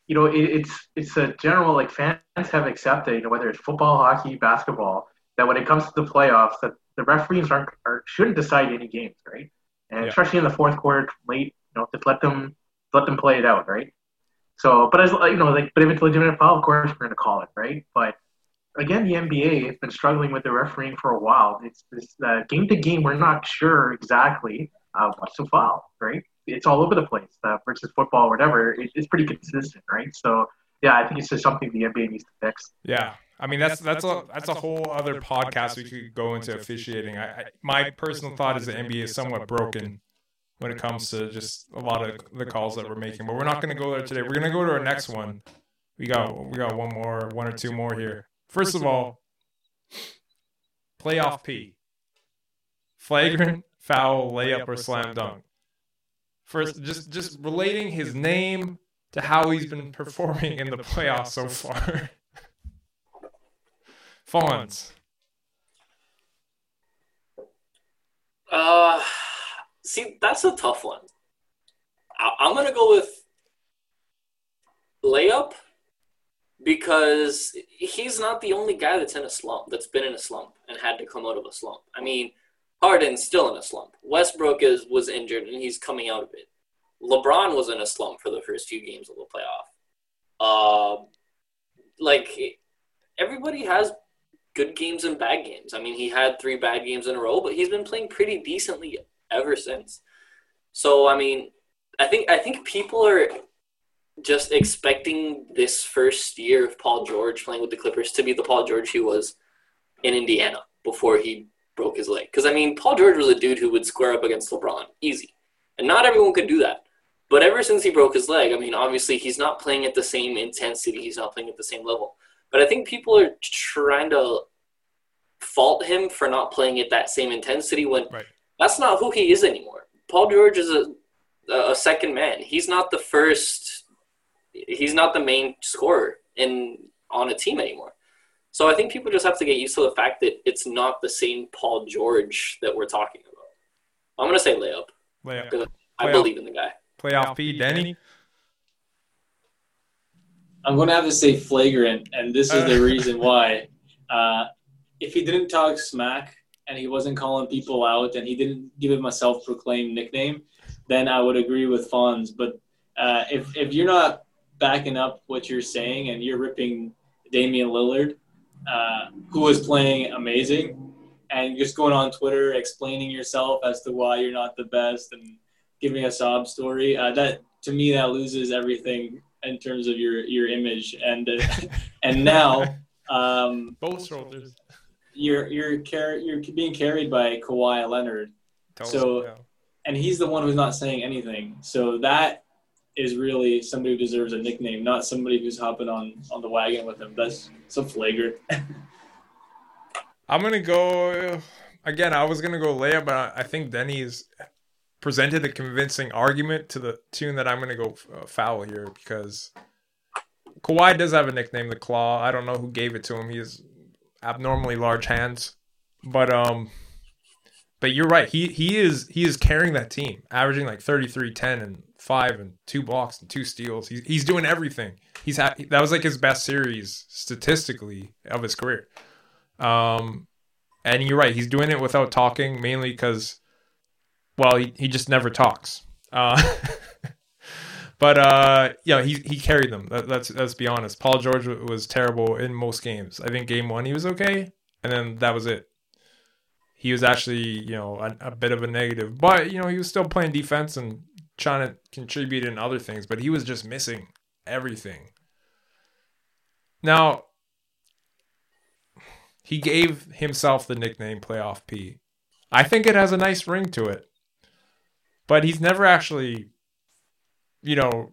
you know, it, it's it's a general like fans have accepted, you know, whether it's football, hockey, basketball, that when it comes to the playoffs, that the referees aren't are, shouldn't decide any games, right? And Yeah. especially in the fourth quarter, late, you know, just let them let them play it out, right? So, but as you know, like, but if it's a legitimate foul, of course we're going to call it, right? But again, the NBA has been struggling with the refereeing for a while. It's this uh, game to game, we're not sure exactly uh, what's a foul, right? It's all over the place. Uh, versus football, or whatever, it, it's pretty consistent, right? So, yeah, I think it's just something the NBA needs to fix. Yeah, I mean that's that's a that's a whole other podcast we could go into officiating. I, I my personal thought is the NBA is somewhat broken when it comes to just a lot of the calls that we're making. But we're not going to go there today. We're going to go to our next one. We got we got one more, one or two more here. First of all, playoff P, flagrant, foul, layup, or slam dunk. First, just just relating his name to how he's been performing in the playoffs so far. Fonz. Uh, see, that's a tough one. I- I'm gonna go with layup because he's not the only guy that's in a slump. That's been in a slump and had to come out of a slump. I mean, Harden's still in a slump. Westbrook is was injured and he's coming out of it. LeBron was in a slump for the first few games of the playoff. Uh, like everybody has good games and bad games. I mean, he had three bad games in a row, but he's been playing pretty decently ever since. So, I mean, I think I think people are just expecting this first year of Paul George playing with the Clippers to be the Paul George he was in Indiana before he broke his leg. Because I mean, Paul George was a dude who would square up against LeBron easy, and not everyone could do that. But ever since he broke his leg, I mean, obviously he's not playing at the same intensity. He's not playing at the same level. But I think people are trying to fault him for not playing at that same intensity when Right. that's not who he is anymore. Paul George is a a second man. He's not the first. He's not the main scorer in on a team anymore. So I think people just have to get used to the fact that it's not the same Paul George that we're talking about. I'm gonna say layup Layup. because I Playoff. believe in the guy. Playoff P. Denny. I'm going to have to say flagrant, and this is Uh. the reason why. Uh, if he didn't talk smack and he wasn't calling people out and he didn't give him a self-proclaimed nickname, then I would agree with Fonz. But uh, if if you're not backing up what you're saying and you're ripping Damian Lillard, uh, who was playing amazing, and just going on Twitter explaining yourself as to why you're not the best and giving a sob story, uh, that to me that loses everything in terms of your your image and uh, and now um, Both shoulders. you're you're car- you're being carried by Kawhi Leonard Tell So- yeah. and he's the one who's not saying anything so that is really somebody who deserves a nickname not somebody who's hopping on on the wagon with him that's so flagrant I'm gonna go again. I was gonna go layup, but I, I think Denny's presented a convincing argument to the tune that I'm gonna go uh, foul here because Kawhi does have a nickname, the Claw. I don't know who gave it to him. He has abnormally large hands, but um, but you're right. He he is he is carrying that team, averaging like 33, 10, and five, and two blocks and two steals. He's he's doing everything. He's ha- that was like his best series statistically of his career. Um, and you're right. He's doing it without talking, mainly because, well, he, he just never talks. Uh, But uh, yeah, he he carried them. That, that's let's be honest. Paul George was terrible in most games. I think game one he was okay, and then that was it. He was actually you know a, a bit of a negative, but you know he was still playing defense and trying to contribute in other things. But he was just missing everything. Now he gave himself the nickname Playoff P. I think it has a nice ring to it. But he's never actually, you know,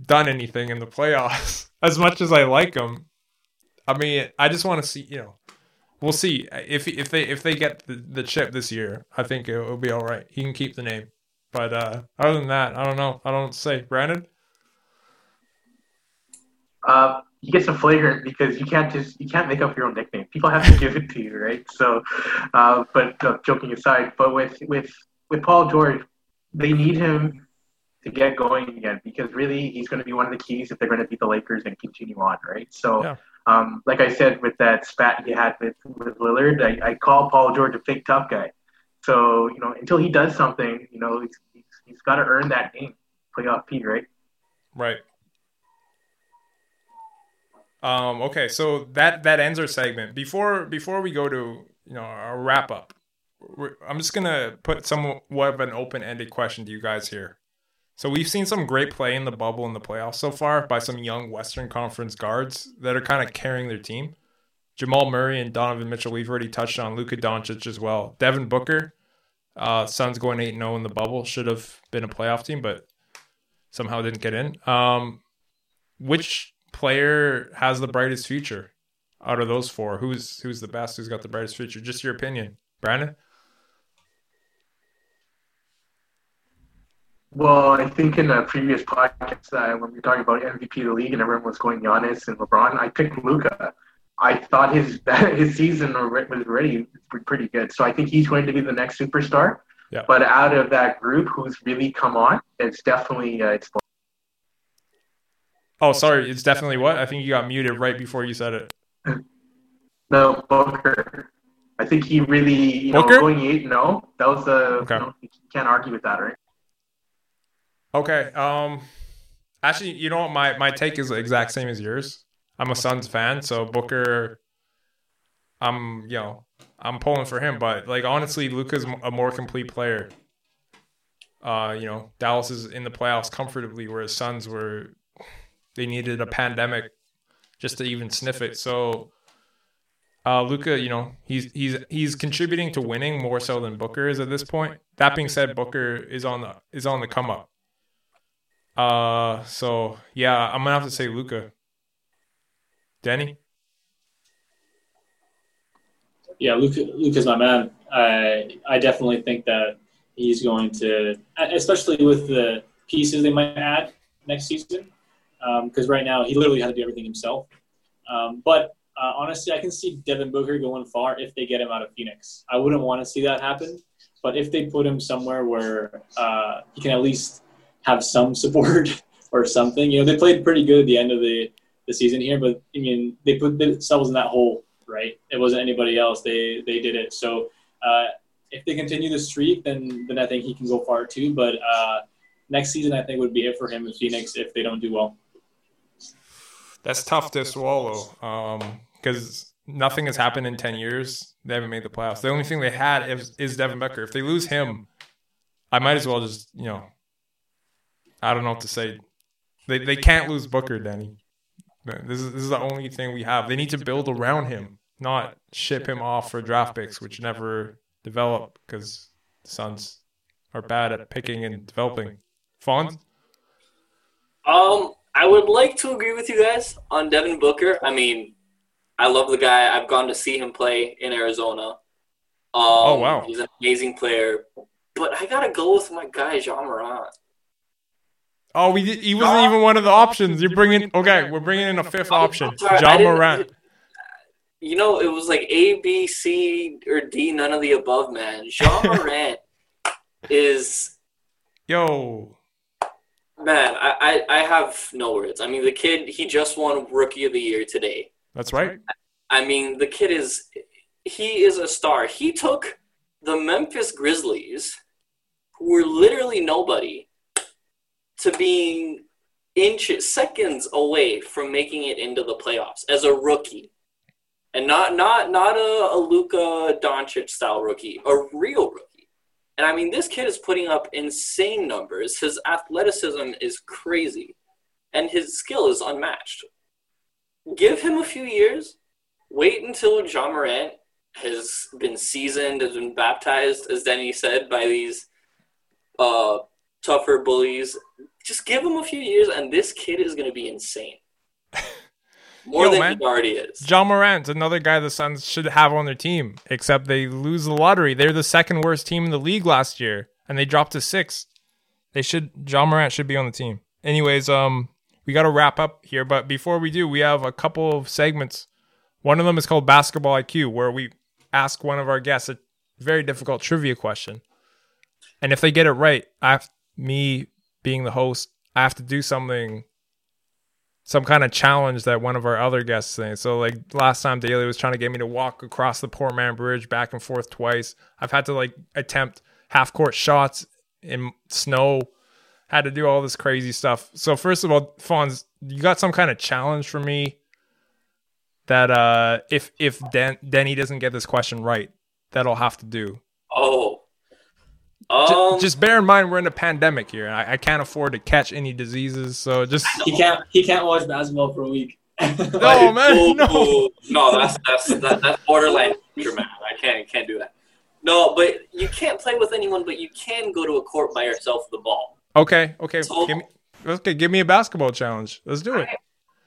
done anything in the playoffs. As much as I like him, I mean, I just want to see, you know, we'll see if if they if they get the, the chip this year. I think it will be all right. He can keep the name. But uh, other than that, I don't know. I don't say. Brandon. Uh, you get some flagrant because you can't just you can't make up your own nickname. People have to give it to you, right? So, uh, but no, joking aside, but with with with Paul George, they need him to get going again because really he's going to be one of the keys if they're going to beat the Lakers and continue on, right? So, Yeah. um, like I said with that spat he had with with Lillard, I, I call Paul George a fake tough guy. So you know until he does something, you know he's he's, he's got to earn that name, playoff P, right? Right. Um, okay, so that that ends our segment. Before before we go to you know our wrap up, I'm just gonna put somewhat of an open ended question to you guys here. So we've seen some great play in the bubble in the playoffs so far by some young Western Conference guards that are kind of carrying their team. Jamal Murray and Donovan Mitchell. We've already touched on Luka Doncic as well. Devin Booker, uh, Suns going eight zero in the bubble should have been a playoff team, but somehow didn't get in. Um, which player has the brightest future out of those four? Who's who's the best? Who's got the brightest future? Just your opinion, Brandon. Well, I think in the previous podcast, uh, when we were talking about MVP of the league and everyone was going Giannis and LeBron, I picked Luka. I thought his his season was already pretty good, so I think he's going to be the next superstar. Yeah. But out of that group, who's really come on, it's definitely uh, it's. Oh, sorry, it's definitely what? I think you got muted right before you said it. No, Booker. I think he really, you know, Booker? going eight. No, that was the. Okay. You, know, you can't argue with that, right? Okay. Um, actually, you know what? My my take is the exact same as yours. I'm a Suns fan, so Booker. I'm you know I'm pulling for him, but like honestly, Luka's a more complete player. Uh, you know, Dallas is in the playoffs comfortably, whereas Suns were they needed a pandemic just to even sniff it. So, uh, Luka, you know, he's he's he's contributing to winning more so than Booker is at this point. That being said, Booker is on the is on the come up. Uh, so yeah, I'm gonna have to say Luka. Denny. Yeah, Luke, Luke is my man. I I definitely think that he's going to, especially with the pieces they might add next season, because right now he literally had to do everything himself. Um, but uh, honestly, I can see Devin Booker going far if they get him out of Phoenix. I wouldn't want to see that happen, but if they put him somewhere where uh, he can at least have some support or something, you know, they played pretty good at the end of the, the season here, but I mean, they put themselves in that hole right? It wasn't anybody else. They they did it. So uh, if they continue the streak, then then I think he can go far too. But uh, next season, I think would be it for him in Phoenix if they don't do well. That's tough to swallow. Um, because nothing has happened in ten years. They haven't made the playoffs. The only thing they had is, is Devin Booker. If they lose him, I might as well just you know. I don't know what to say. They they can't lose Booker, Denny. This is this is the only thing we have. They need to build around him, not ship him off for draft picks, which never develop because the Suns are bad at picking and developing. Fonz? Um, I would like to agree with you guys on Devin Booker. I mean, I love the guy. I've gone to see him play in Arizona. Um, Oh, wow. He's an amazing player. But I gotta go with my guy, Ja Morant. Oh, we did, he wasn't even one of the options. You're bringing okay. We're bringing in a fifth option, I'm sorry, John didn't- Morant. You know, it was like A, B, C, or D, none of the above, man. Ja Morant is Yo, man. I, I I have no words. I mean, the kid. He just won Rookie of the Year today. that's right. I mean, the kid is he is a star. He took the Memphis Grizzlies, who were literally nobody, to being inches, seconds away from making it into the playoffs as a rookie, and not not not a, a Luka Doncic style rookie, a real rookie. And I mean, this kid is putting up insane numbers. His athleticism is crazy, and his skill is unmatched. Give him a few years. Wait until Ja Morant has been seasoned, has been baptized, as Denny said, by these uh, tougher bullies. Just give him a few years, and this kid is going to be insane. More Yo, than man. he already is. John Morant's another guy the Suns should have on their team, except they lose the lottery. They're the second worst team in the league last year, and they dropped to sixth. They should John Morant should be on the team. Anyways, um, we got to wrap up here, but before we do, we have a couple of segments. One of them is called Basketball IQ, where we ask one of our guests a very difficult trivia question, and if they get it right, I have me being the host, I have to do something some kind of challenge that one of our other guests thing. So like last time Daly was trying to get me to walk across the Port Mann Bridge back and forth twice. I've had to like attempt half court shots in snow. Had to do all this crazy stuff. So first of all, Fonz, you got some kind of challenge for me that uh if if Den- Denny doesn't get this question right, that I'll have to do. Oh. Um, just bear in mind we're in a pandemic here. I, I can't afford to catch any diseases, so just He can't. He can't watch basketball for a week. no man, no. no, that's that's that, that's borderline man. I can't can't do that. No, but you can't play with anyone, but you can go to a court by yourself with the ball. Okay, okay. So- give me, okay, give me a basketball challenge. Let's do it.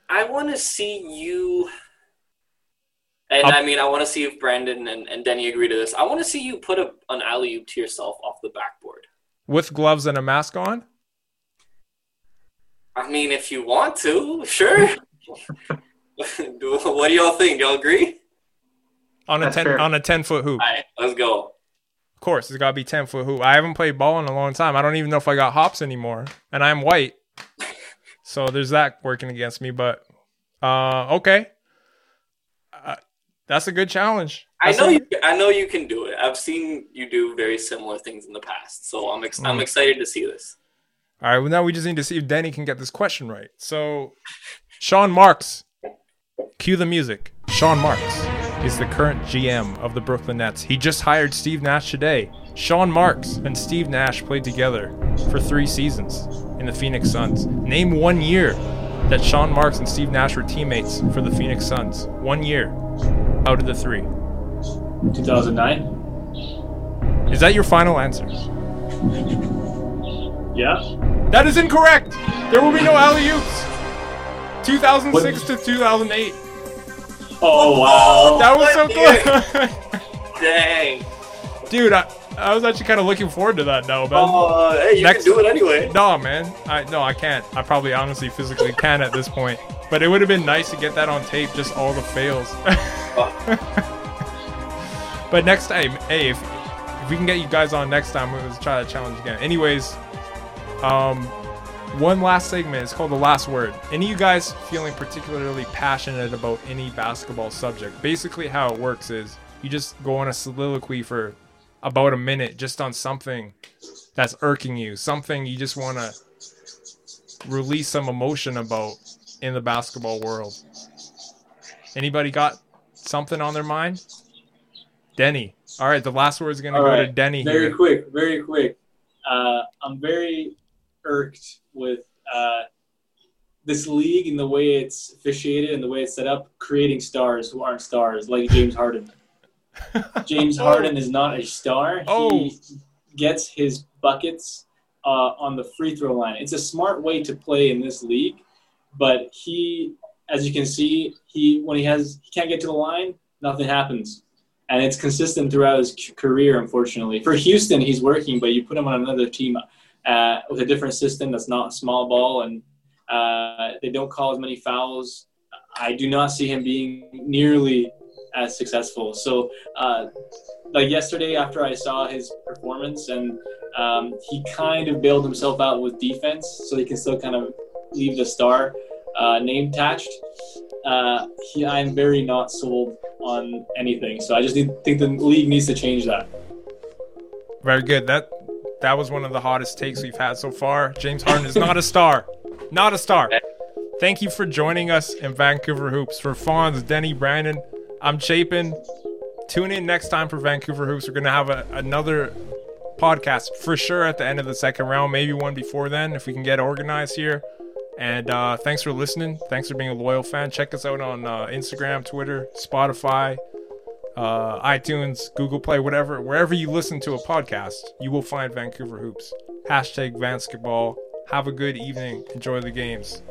I want to see you, and Up- I mean, I want to see if Brandon and, and Denny agree to this. I want to see you put a, an alley oop to yourself off the backboard. With gloves and a mask on? I mean, if you want to, sure. Do- what do y'all think? Y'all agree? On a That's ten fair. on a ten foot hoop. All right, let's go. Of course, it's gotta be ten foot hoop. I haven't played ball in a long time. I don't even know if I got hops anymore. And I'm white. So there's that working against me, but uh okay. Uh, that's a good challenge. I know a- you. I know you can do it. I've seen you do very similar things in the past, so I'm ex- I'm Mm. excited to see this. All right, well now we just need to see if Danny can get this question right. So, Sean Marks, cue the music. Sean Marks is the current GM of the Brooklyn Nets. He just hired Steve Nash today. Sean Marks and Steve Nash played together for three seasons in the Phoenix Suns. Name one year that Sean Marks and Steve Nash were teammates for the Phoenix Suns. One year out of the three. 2009. Is that your final answer? Yeah. That is incorrect. There will be no alley oops. 2006 to 2008. Oh wow. That was so What close. Dang. Dude, I, I was actually kind of looking forward to that now, man. Oh, uh, hey, you Next- can do it anyway. No, man. I no, I can't. I probably honestly physically can at this point. But it would have been nice to get that on tape, just all the fails. but next time, hey, if, if we can get you guys on next time, we'll try that challenge again. Anyways, um, one last segment is called the last word. Any of you guys feeling particularly passionate about any basketball subject? Basically, how it works is you just go on a soliloquy for about a minute just on something that's irking you, something you just want to release some emotion about in the basketball world. Anybody got something on their mind? Denny. All right, the last word is going to go to Denny Very here. quick, very quick. Uh, I'm very irked with uh, this league and the way it's officiated and the way it's set up, creating stars who aren't stars, like James Harden. James Harden is not a star. Oh. He gets his buckets uh, on the free throw line. It's a smart way to play in this league, but he, as you can see, he when he has he can't get to the line, nothing happens, and it's consistent throughout his career. Unfortunately, for Houston, he's working, but you put him on another team uh, with a different system that's not small ball, and uh, they don't call as many fouls. I do not see him being nearly as successful. So, uh, like yesterday, after I saw his performance, and um, he kind of bailed himself out with defense, so he can still kind of leave the star uh, name attached. Uh, he, I'm very not sold on anything, so I just need, think the league needs to change that. Very good. That that was one of the hottest takes we've had so far. James Harden is not a star. not a star. Thank you for joining us in Vancouver Hoops. For Fonz, Denny, Brandon, I'm Chapin. Tune in next time for Vancouver Hoops. We're to have a, another podcast for sure at the end of the second round, maybe one before then if we can get organized here. And uh, thanks for listening. Thanks for being a loyal fan. Check us out on uh, Instagram, Twitter, Spotify, uh, iTunes, Google Play, whatever, wherever you listen to a podcast, you will find Vancouver Hoops. Hashtag Vansketball. Have a good evening. Enjoy the games.